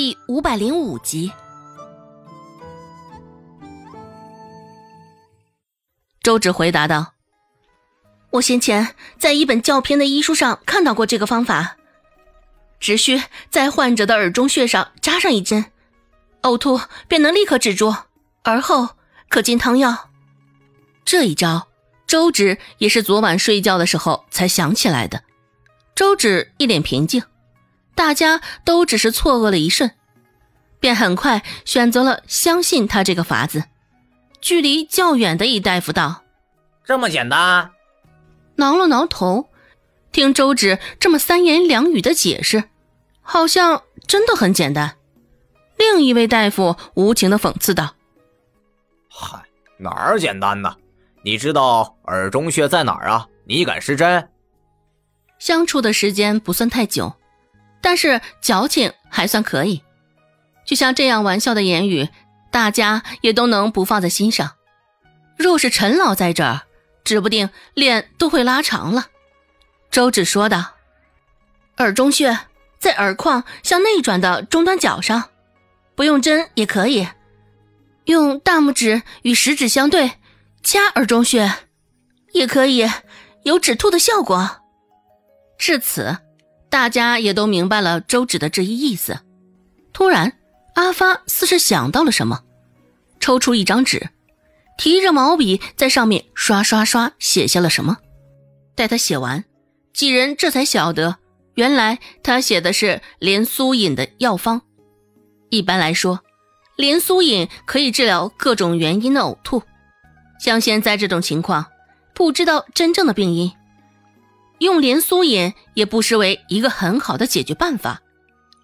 第五百零五集。周芷回答道：“我先前在一本较偏的医书上看到过这个方法，只需在患者的耳中穴上扎上一针，呕吐便能立刻止住，而后可进汤药。这一招，周芷也是昨晚睡觉的时候才想起来的。”周芷一脸平静。大家都只是错愕了一瞬，便很快选择了相信他这个法子。距离较远的一大夫道：“这么简单？”挠了挠头，听周芷这么三言两语的解释，好像真的很简单。另一位大夫无情的讽刺道：“嗨，哪儿简单呢？你知道耳中穴在哪儿啊？你敢失针？”相处的时间不算太久。但是矫情还算可以，就像这样玩笑的言语，大家也都能不放在心上。若是陈老在这儿，指不定脸都会拉长了。周芷说道：“耳中穴在耳眶向内转的中端角上，不用针也可以，用大拇指与食指相对掐耳中穴，也可以有止吐的效果。”至此。大家也都明白了周芷的这一意思。突然，阿发似是想到了什么，抽出一张纸，提着毛笔在上面刷刷刷写下了什么。待他写完，几人这才晓得，原来他写的是连苏饮的药方。一般来说，连苏饮可以治疗各种原因的呕吐，像现在这种情况，不知道真正的病因。用连苏饮也不失为一个很好的解决办法，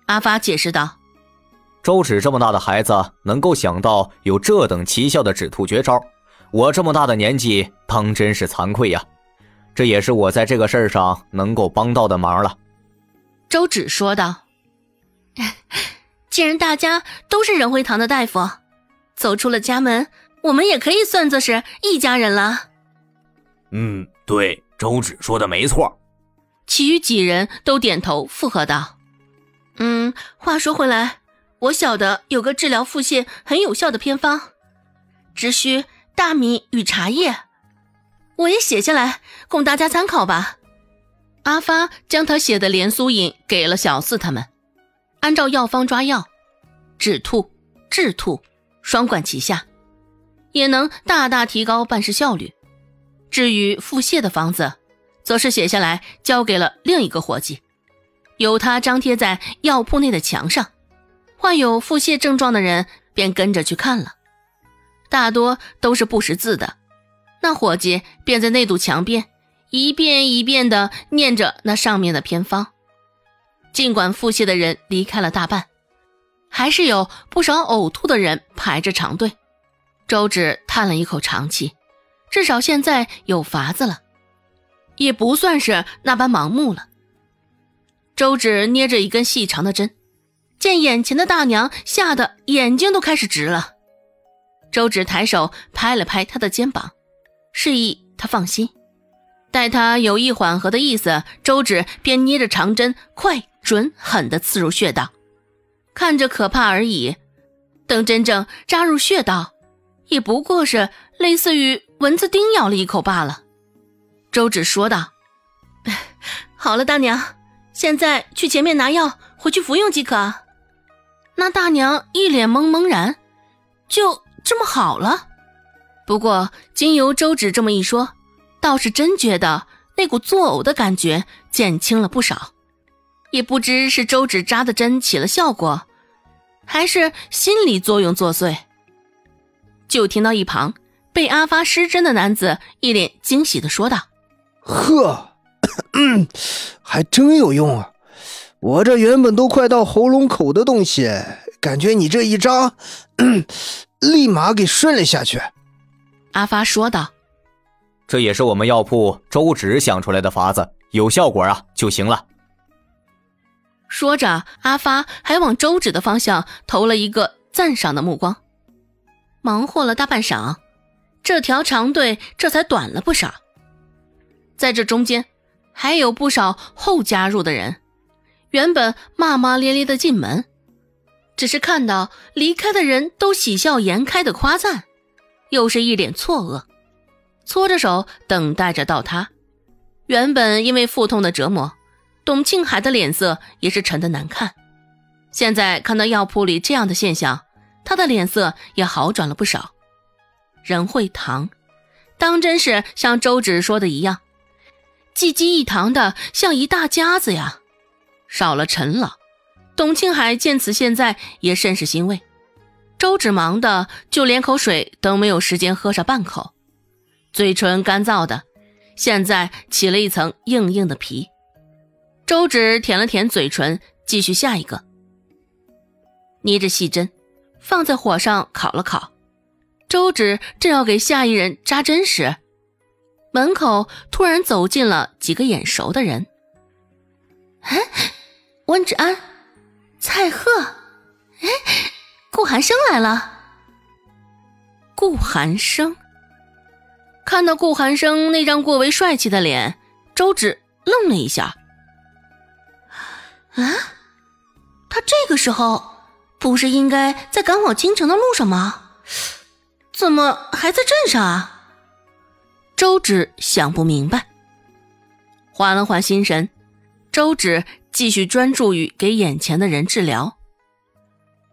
阿发解释道：“周芷这么大的孩子能够想到有这等奇效的止吐绝招，我这么大的年纪当真是惭愧呀。这也是我在这个事儿上能够帮到的忙了。”周芷说道：“ 既然大家都是仁惠堂的大夫，走出了家门，我们也可以算作是一家人了。”嗯，对。周芷说的没错，其余几人都点头附和道：“嗯，话说回来，我晓得有个治疗腹泻很有效的偏方，只需大米与茶叶，我也写下来供大家参考吧。”阿发将他写的连苏饮给了小四他们，按照药方抓药，止吐、治吐双管齐下，也能大大提高办事效率。至于腹泻的方子，则是写下来交给了另一个伙计，由他张贴在药铺内的墙上，患有腹泻症状的人便跟着去看了。大多都是不识字的，那伙计便在那堵墙边一遍一遍地念着那上面的偏方。尽管腹泻的人离开了大半，还是有不少呕吐的人排着长队。周芷叹了一口长气。至少现在有法子了，也不算是那般盲目了。周芷捏着一根细长的针，见眼前的大娘吓得眼睛都开始直了。周芷抬手拍了拍她的肩膀，示意她放心。待她有意缓和的意思，周芷便捏着长针，快、准、狠地刺入穴道。看着可怕而已，等真正扎入穴道，也不过是类似于……蚊子叮咬了一口罢了，周芷说道：“ 好了，大娘，现在去前面拿药，回去服用即可。”那大娘一脸懵懵然，就这么好了。不过经由周芷这么一说，倒是真觉得那股作呕的感觉减轻了不少。也不知是周芷扎的针起了效果，还是心理作用作祟。就听到一旁。被阿发施针的男子一脸惊喜的说道：“呵，还真有用啊！我这原本都快到喉咙口的东西，感觉你这一扎，立马给顺了下去。”阿发说道：“这也是我们药铺周芷想出来的法子，有效果啊就行了。”说着，阿发还往周芷的方向投了一个赞赏的目光。忙活了大半晌。这条长队这才短了不少，在这中间还有不少后加入的人，原本骂骂咧咧的进门，只是看到离开的人都喜笑颜开的夸赞，又是一脸错愕，搓着手等待着到他。原本因为腹痛的折磨，董庆海的脸色也是沉得难看。现在看到药铺里这样的现象，他的脸色也好转了不少。人会堂，当真是像周芷说的一样，济济一堂的像一大家子呀。少了陈老，董庆海见此现在也甚是欣慰。周芷忙的就连口水都没有时间喝上半口，嘴唇干燥的，现在起了一层硬硬的皮。周芷舔了舔嘴唇，继续下一个。捏着细针，放在火上烤了烤。周芷正要给下一人扎针时，门口突然走进了几个眼熟的人。哎，温志安、蔡贺，哎，顾寒生来了。顾寒生看到顾寒生那张过为帅气的脸，周芷愣了一下。啊，他这个时候不是应该在赶往京城的路上吗？怎么还在镇上啊？周芷想不明白，缓了缓心神，周芷继续专注于给眼前的人治疗。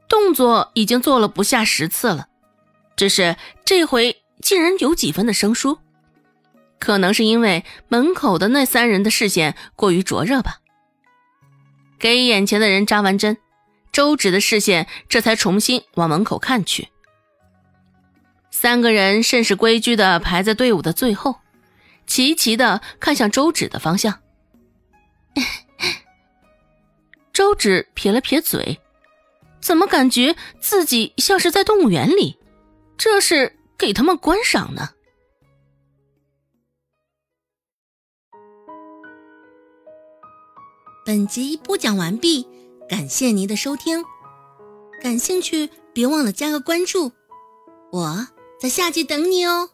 动作已经做了不下十次了，只是这回竟然有几分的生疏，可能是因为门口的那三人的视线过于灼热吧。给眼前的人扎完针，周芷的视线这才重新往门口看去。三个人甚是规矩的排在队伍的最后，齐齐的看向周芷的方向。周芷撇了撇嘴，怎么感觉自己像是在动物园里？这是给他们观赏呢？本集播讲完毕，感谢您的收听。感兴趣，别忘了加个关注，我。在下集等你哦。